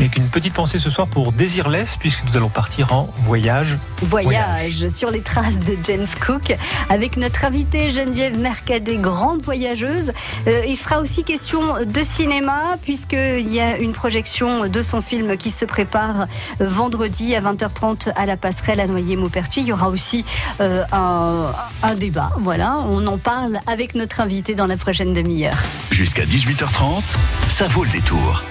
Avec une petite pensée ce soir pour Désirless, puisque nous allons partir en voyage. Voyage, sur les traces de James Cook, avec notre invitée Geneviève Mercadet, grande voyageuse. Euh, il sera aussi question de cinéma, puisqu'il y a une projection de son film qui se prépare vendredi à 20h30 à la passerelle à Noyer-Maupertuis. Il y aura aussi euh, un, un débat. Voilà, on en parle avec notre invité dans la prochaine demi-heure. Jusqu'à 18h30, ça vaut le détour.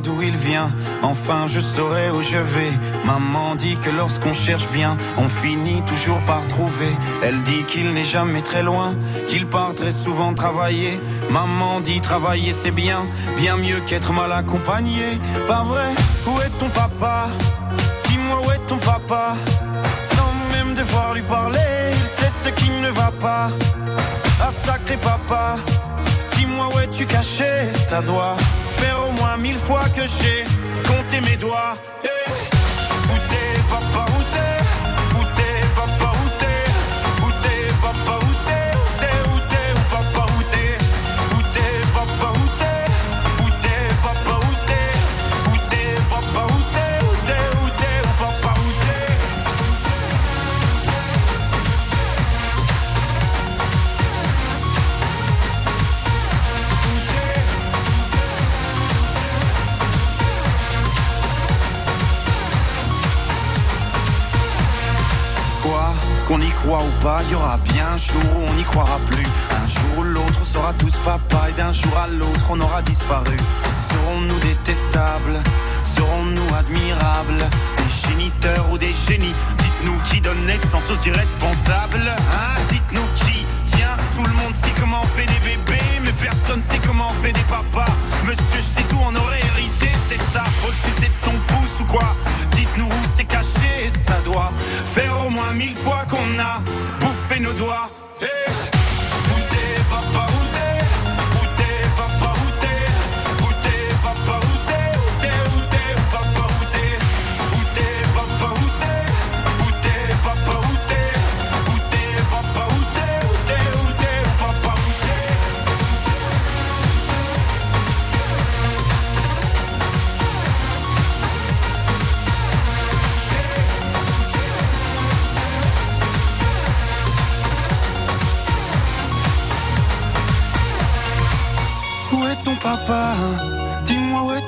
D'où il vient, enfin je saurai où je vais. Maman dit que lorsqu'on cherche bien, on finit toujours par trouver. Elle dit qu'il n'est jamais très loin, qu'il part très souvent travailler. Maman dit travailler c'est bien, bien mieux qu'être mal accompagné. Pas vrai, où est ton papa? Dis-moi où est ton papa? Sans même devoir lui parler, il sait ce qui ne va pas. Ah sacré papa, dis-moi où es-tu caché? Ça doit mille fois que j'ai compté mes doigts. Papa, y aura bien un jour où on n'y croira plus. Un jour ou l'autre, on sera tous papa et d'un jour à l'autre, on aura disparu. Serons-nous détestables? Serons-nous admirables? Des géniteurs ou des génies? Dites-nous qui donne naissance aux irresponsables Hein? Dites-nous qui Tiens, tout le monde sait comment on fait des bébés, mais personne sait comment on fait des papas. Monsieur, je sais tout, on aurait hérité, c'est ça. Faut le sucer de son pouce ou quoi? Dites-nous où c'est caché, ça doit faire au moins mille fois qu'on a nos doigts.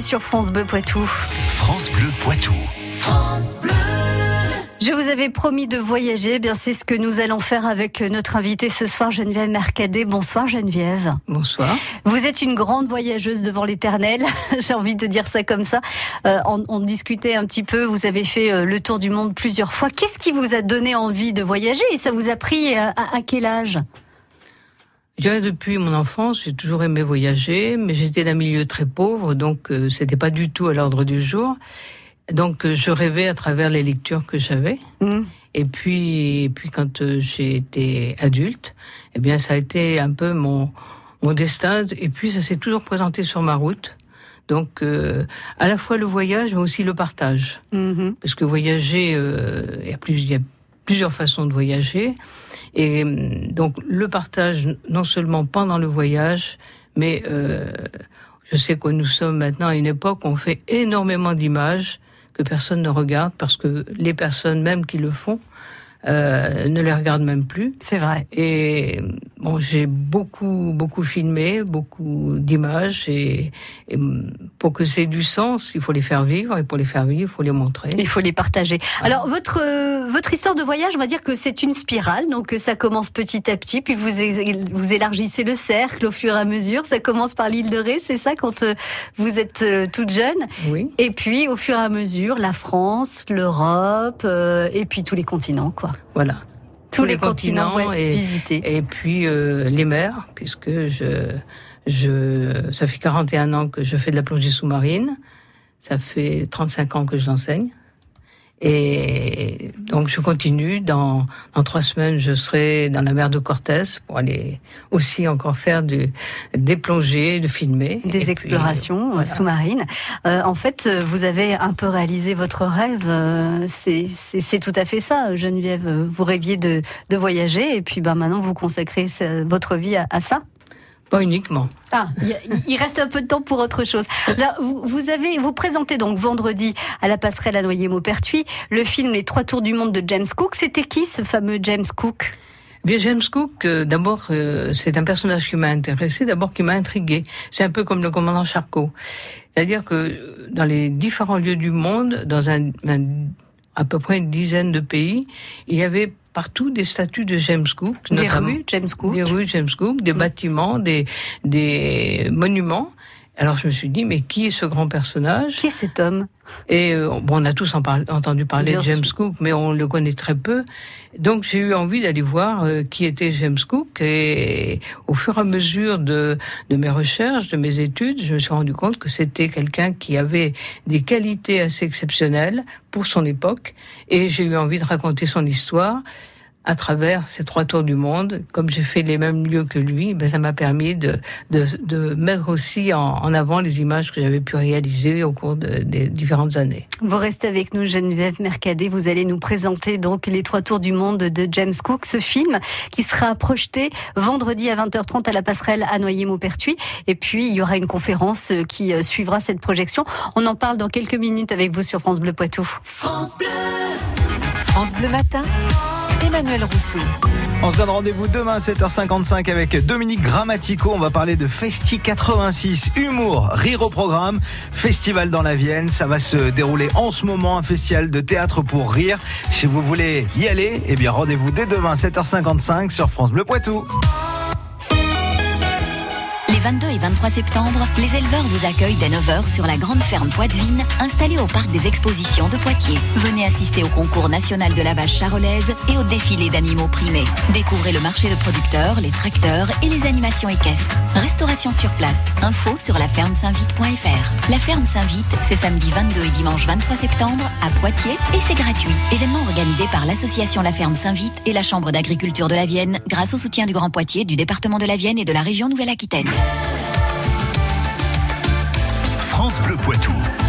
Sur France Bleu Poitou. France Bleu Poitou. Je vous avais promis de voyager, eh bien c'est ce que nous allons faire avec notre invitée ce soir, Geneviève Mercadet. Bonsoir Geneviève. Bonsoir. Vous êtes une grande voyageuse devant l'éternel, j'ai envie de dire ça comme ça. Euh, on, on discutait un petit peu, vous avez fait euh, le tour du monde plusieurs fois. Qu'est-ce qui vous a donné envie de voyager? Et ça vous a pris à, à- à quel âge? Je dirais depuis mon enfance, j'ai toujours aimé voyager, mais j'étais d'un milieu très pauvre, donc euh, c'était pas du tout à l'ordre du jour. Donc euh, je rêvais à travers les lectures que j'avais. Hmm. Et puis, et puis quand euh, j'ai été adulte, eh bien ça a été un peu mon mon destin. Et puis ça s'est toujours présenté sur ma route. Donc, euh, à la fois le voyage, mais aussi le partage. Mhm. Parce que voyager, euh, il, y plus, il y a plusieurs façons de voyager. Et hum, donc, le partage, non seulement pendant le voyage, mais euh, je sais que nous sommes maintenant à une époque où on fait énormément d'images que personne ne regarde parce que les personnes même qui le font euh, ne les regardent même plus. C'est vrai. Et bon, j'ai beaucoup, beaucoup filmé, beaucoup d'images. Et, et pour que c'est du sens, il faut les faire vivre. Et pour les faire vivre, il faut les montrer. Il faut les partager. Alors, votre, euh, votre histoire de voyage, on va dire que c'est une spirale. Donc, euh, ça commence petit à petit, puis vous, vous élargissez le cercle au fur et à mesure. Ça commence par l'île de Ré, c'est ça, quand euh, vous êtes toute jeune? Oui. Et puis, au fur et à mesure, la France, l'Europe, euh, et puis tous les continents, quoi. Voilà. Tous, Tous les, les continents, continents ouais, et- visités. Et puis euh, les mers, puisque je, je, ça fait 41 ans que je fais de la plongée sous-marine. Ça fait 35 ans que je l'enseigne. Et donc je continue. Dans, dans trois semaines, je serai dans la mer de Cortez pour aller aussi encore faire du, des plongées, de filmer. Des explorations euh, voilà. sous-marines. Euh, en fait, euh, vous avez un peu réalisé votre rêve. euh, c'est- tout à fait ça, Geneviève. Vous rêviez de, de voyager et puis ben, maintenant vous consacrez votre vie à, à ça. Pas uniquement. Ah, il reste un peu de temps pour autre chose. Là, vous, vous avez, vous présentez donc vendredi à la passerelle à Noyer-Maupertuis le film Les Trois Tours du Monde de James Cook. C'était qui ce fameux James Cook? Bien, James Cook, euh, d'abord, euh, c'est un personnage qui m'a intéressé, d'abord qui m'a intrigué. C'est un peu comme le commandant Charcot. C'est-à-dire que euh, dans les différents lieux du monde, dans un, un- à peu près une dizaine de pays, il y avait partout des statues de James Cook. Des notamment- rues, James Cook. Des rues James Cook, des bâtiments, des, des monuments. Alors je me suis dit, mais qui est ce grand personnage Qui est cet homme et euh, bon, on a tous en entendu parler Bien de James sûr. Cook, mais on le connaît très peu. Donc j'ai eu envie d'aller voir euh, qui était James Cook. Et au fur et à mesure de, de mes recherches, de mes études, je me suis rendu compte que c'était quelqu'un qui avait des qualités assez exceptionnelles pour son époque. Et j'ai eu envie de raconter son histoire à travers ces trois tours du monde. Comme j'ai fait les mêmes lieux que lui, ben, ça m'a permis de, de, de mettre aussi en, en avant les images que j'avais pu réaliser au cours de- des différentes années. Vous restez avec nous, Geneviève Mercadet. Vous allez nous présenter donc les trois tours du monde de James Cook, ce film qui sera projeté vendredi à 20h30 à la passerelle à Noyer-Maupertuis. Et puis, il y aura une conférence euh, qui euh, suivra cette projection. On en parle dans quelques minutes avec vous sur France Bleu Poitou. France Bleu Matin, Emmanuel Rousseau. On se donne rendez-vous demain 7h55 avec Dominique Grammatico. On va parler de Festi 86, humour, rire au programme, festival dans la Vienne. Ça va se dérouler en ce moment, un festival de théâtre pour rire. Si vous voulez y aller, eh bien rendez-vous dès demain 7h55 sur France Bleu Poitou. Les 22 et 23 septembre, les éleveurs vous accueillent dès 9h sur la grande ferme Poitevine, installée au parc des expositions de Poitiers. Venez assister au concours national de la vache charolaise et au défilé d'animaux primés. Découvrez le marché de producteurs, les tracteurs et les animations équestres. Restauration sur place. Info sur laferme-saint-vite.fr. La ferme Saint-Vite, c'est samedi 22 et dimanche 23 septembre à Poitiers et c'est gratuit. Événement organisé par l'association La Ferme Saint-Vite et la Chambre d'agriculture de la Vienne grâce au soutien du Grand Poitiers, du département de la Vienne et de la région Nouvelle-Aquitaine. France Bleu Poitou.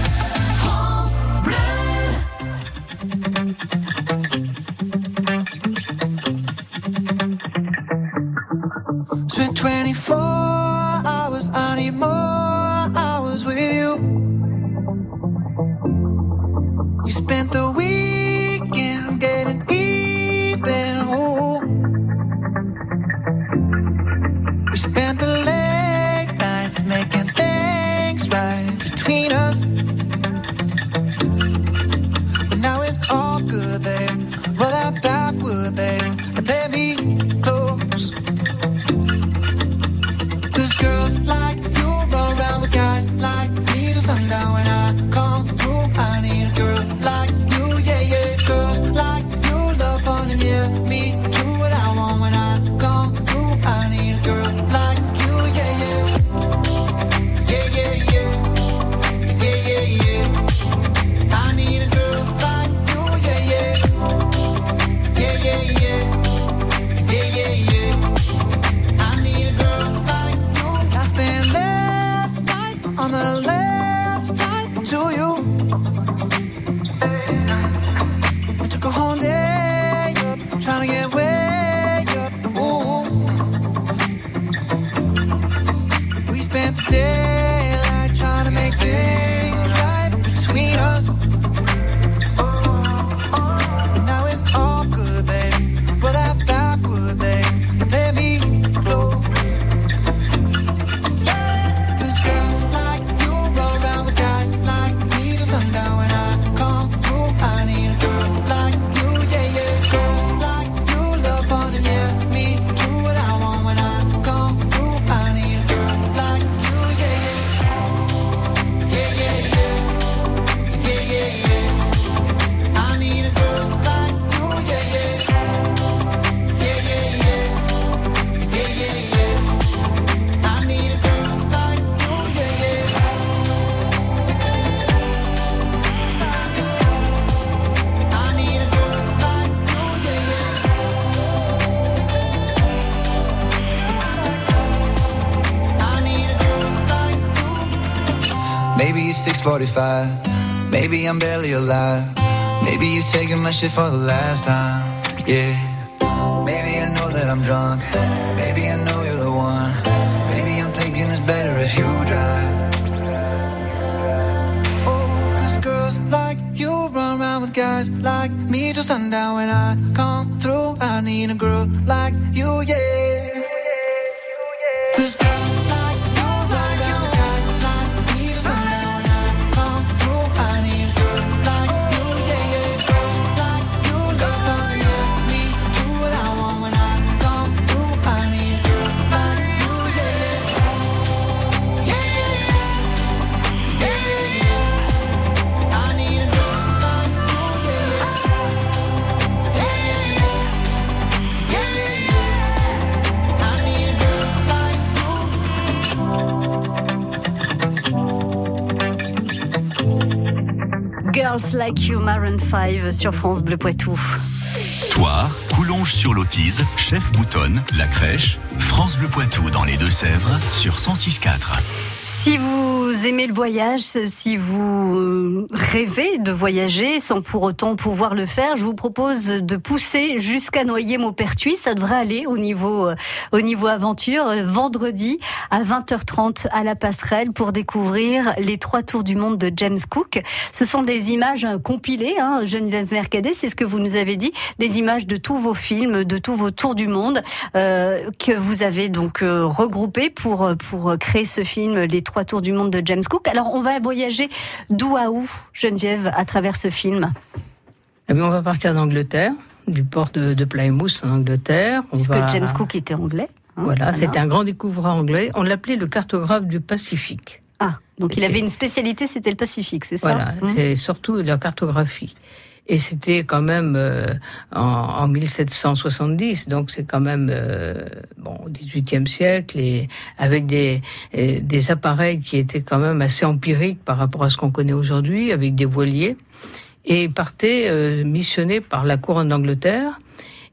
45. Maybe I'm barely alive. Maybe you're taking my shit for the last time. Yeah. Maybe I know that I'm drunk. Maybe I know you're the one. Maybe I'm thinking it's better if you drive. Oh, cause girls like you run around with guys like me till sundown. When I come through, I need a girl like you, yeah. Like You, Maroon 5 sur France Bleu Poitou. Toire, Coulonges sur l'Autise, Chef Boutonne, La Crèche, France Bleu Poitou dans les Deux-Sèvres sur 106.4. Si vous aimez le voyage, si vous euh, rêvez de voyager sans pour autant pouvoir le faire, je vous propose de pousser jusqu'à Noyer-Maupertuis. Ça devrait aller au niveau, euh, au niveau aventure. euh, Vendredi à 20h30 à la passerelle pour découvrir les trois tours du monde de James Cook. Ce sont des images compilées, hein, Geneviève Mercadet, c'est ce que vous nous avez dit, des images de tous vos films, de tous vos tours du monde que vous avez donc euh, regroupés pour, pour créer ce film, Les trois tours du monde de James Cook. Alors on va voyager d'où à où, Geneviève, à travers ce film? Eh bien, on va partir d'Angleterre, du port de, de Plymouth en Angleterre. On Puisque va... James Cook était anglais. hein, Voilà, c'était un grand découvreur anglais. On l'appelait le cartographe du Pacifique. Ah, donc il avait une spécialité, c'était le Pacifique, c'est ça? Voilà, Hum. c'est surtout la cartographie. Et c'était quand même euh, en, en 1770, donc c'est quand même euh, bon au XVIIIe siècle et avec des euh, des appareils qui étaient quand même assez empiriques par rapport à ce qu'on connaît aujourd'hui, avec des voiliers. Et partait euh, missionné par la couronne d'Angleterre.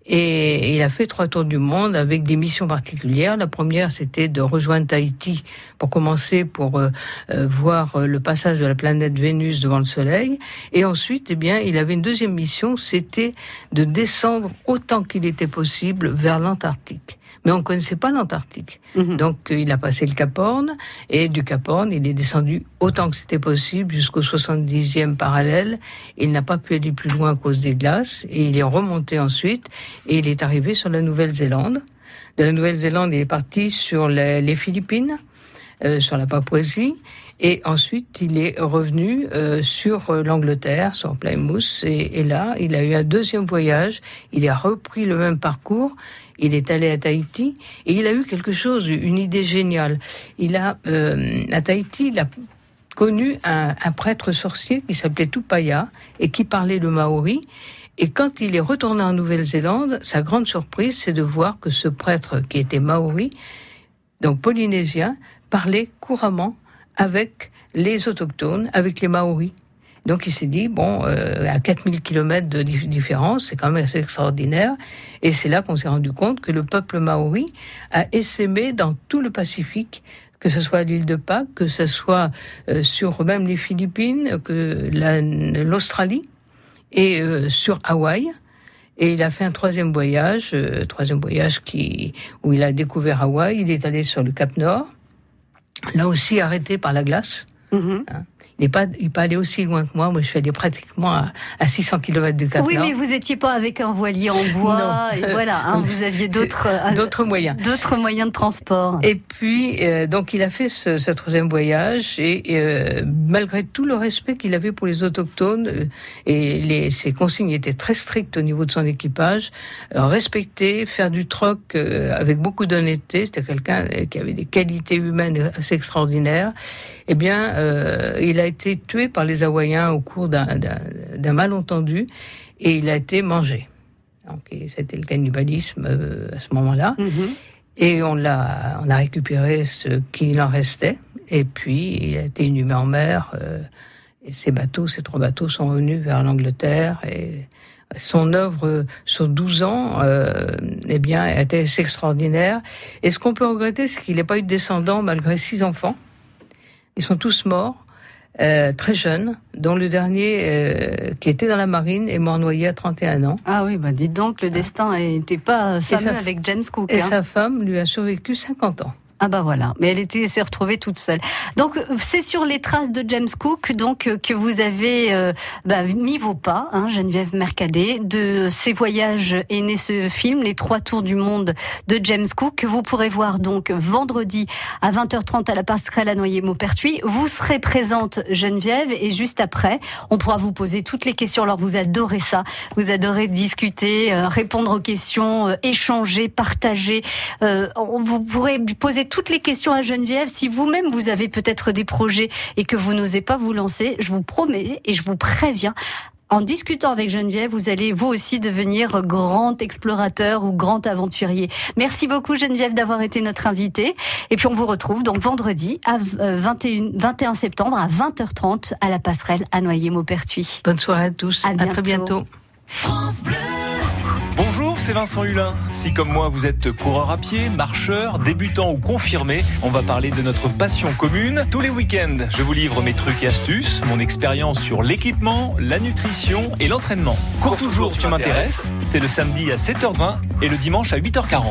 Et il a fait trois tours du monde avec des missions particulières. La première, c'était de rejoindre Tahiti pour commencer, pour euh, euh, voir euh, le passage de la planète Vénus devant le Soleil. Et ensuite, eh bien, il avait une deuxième mission, c'était de descendre autant qu'il était possible vers l'Antarctique. Mais on ne connaissait pas l'Antarctique. Mhm. Donc, euh, il a passé le Cap Horn, et du Cap Horn, il est descendu autant que c'était possible jusqu'au 70e parallèle. Il n'a pas pu aller plus loin à cause des glaces, et il est remonté ensuite, et il est arrivé sur la Nouvelle-Zélande. De la Nouvelle-Zélande, il est parti sur les, Philippines, euh, sur la Papouasie, et ensuite il est revenu euh, sur l'Angleterre, sur Plymouth, et, et là, il a eu un deuxième voyage. Il a repris le même parcours. Il est allé à Tahiti et il a eu quelque chose, une idée géniale. Il a euh, à Tahiti, il a connu un, un prêtre sorcier qui s'appelait Tupaya et qui parlait le maori. Et quand il est retourné en Nouvelle-Zélande, sa grande surprise, c'est de voir que ce prêtre qui était maori, donc polynésien, parlait couramment avec les autochtones, avec les maoris. Donc il s'est dit, bon, euh, à 4000 kilomètres de dif- différence, c'est quand même assez extraordinaire. Et c'est là qu'on s'est rendu compte que le peuple maori a essaimé dans tout le Pacifique, que ce soit à l'île de Pâques, que ce soit euh, sur même les Philippines, que la- l'Australie et euh, sur Hawaï. Et il a fait un troisième voyage, euh, troisième voyage qui, où il a découvert Hawaï. Il est allé sur le Cap Nord, là aussi arrêté par la glace. Mhm. Il n'est pas, il pas allé aussi loin que moi. Moi, je suis allé pratiquement à, à 600 km du Cap Oui, mais vous étiez pas avec un voilier en bois, et voilà, hein, vous aviez d'autres euh, D'autres moyens. d'autres moyens de transport. Et puis, euh, donc, il a fait ce, ce troisième voyage et euh, malgré tout le respect qu'il avait pour les autochtones et les, ses consignes étaient très strictes au niveau de son équipage, euh, respecter, faire du troc avec beaucoup d'honnêteté. C'était quelqu'un qui avait des qualités humaines assez extraordinaires. Eh bien, il a été tué par les Hawaïens au cours d'un- malentendu et il a été mangé. C'était le cannibalisme euh, à ce moment-là. Mhm. Et on l'a, on a récupéré ce qu'il en restait. Et puis, il a été inhumé en mer. euh, et ces bateaux, ces trois bateaux sont venus vers l'Angleterre. Et son œuvre sur 12 ans, euh, eh bien, été assez extraordinaire. Et ce qu'on peut regretter, c'est qu'il n'ait pas eu de descendants malgré six enfants. Ils sont tous morts. Euh, très jeunes, dont le dernier, euh, qui était dans la marine, est mort noyé à 31 ans. Ah oui, bah dites donc, le destin n'était pas fameux sa- avec James Cook. Et hein. sa femme lui a survécu 50 ans. Ah bah voilà, mais elle était s'est retrouvée toute seule. Donc euh, c'est sur les traces de James Cook donc euh, que vous avez euh, bah, mis vos pas, hein, Geneviève Mercadet. De ces voyages est né ce film, Les Trois Tours du Monde de James Cook, que vous pourrez voir donc vendredi à 20h30 à la passerelle à Noyer-Maupertuis. Vous serez présente Geneviève et juste après, on pourra vous poser toutes les questions. Alors vous adorez ça, vous adorez discuter, répondre aux questions, échanger, partager. Vous pourrez poser toutes les questions à Geneviève. Si vous-même vous avez peut-être des projets et que vous n'osez pas vous lancer, je vous promets et je vous préviens. En discutant avec Geneviève, vous allez vous aussi devenir grand explorateur ou grand aventurier. Merci beaucoup Geneviève d'avoir été notre invitée. Et puis on vous retrouve donc vendredi à euh, 21, 21 septembre à 20h30 à la passerelle à Noyer-Maupertuis. Bonne soirée à tous. À à très bientôt. C'est Vincent Hulin. Si comme moi vous êtes coureur à pied, marcheur, débutant ou confirmé, on va parler de notre passion commune. Tous les week-ends, je vous livre mes trucs et astuces, mon expérience sur l'équipement, la nutrition et l'entraînement. Cours toujours, tu m'intéresses. C'est le samedi à 7h20 et le dimanche à 8h40.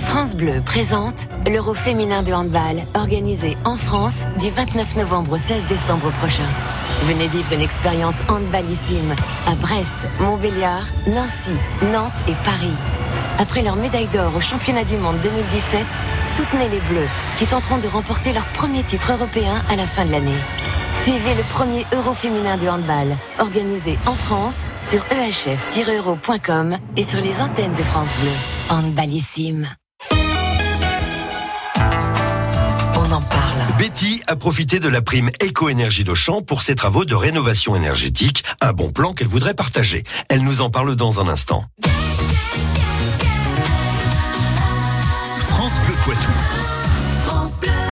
France Bleu présente l'Euro féminin de handball, organisé en France du 29 novembre au 16 décembre prochain. Venez vivre une expérience handballissime à Brest, Montbéliard, Nancy, Nantes et Paris. Après leur médaille d'or au championnat du monde 2017, soutenez les Bleus qui tenteront de remporter leur premier titre européen à la fin de l'année. Suivez le premier Euro féminin de handball, organisé en France sur ehf-euro.com et sur les antennes de France Bleu. Handballissime. Betty a profité de la prime éco-énergie d'Auchan pour ses travaux de rénovation énergétique, un bon plan qu'elle voudrait partager. Elle nous en parle dans un instant.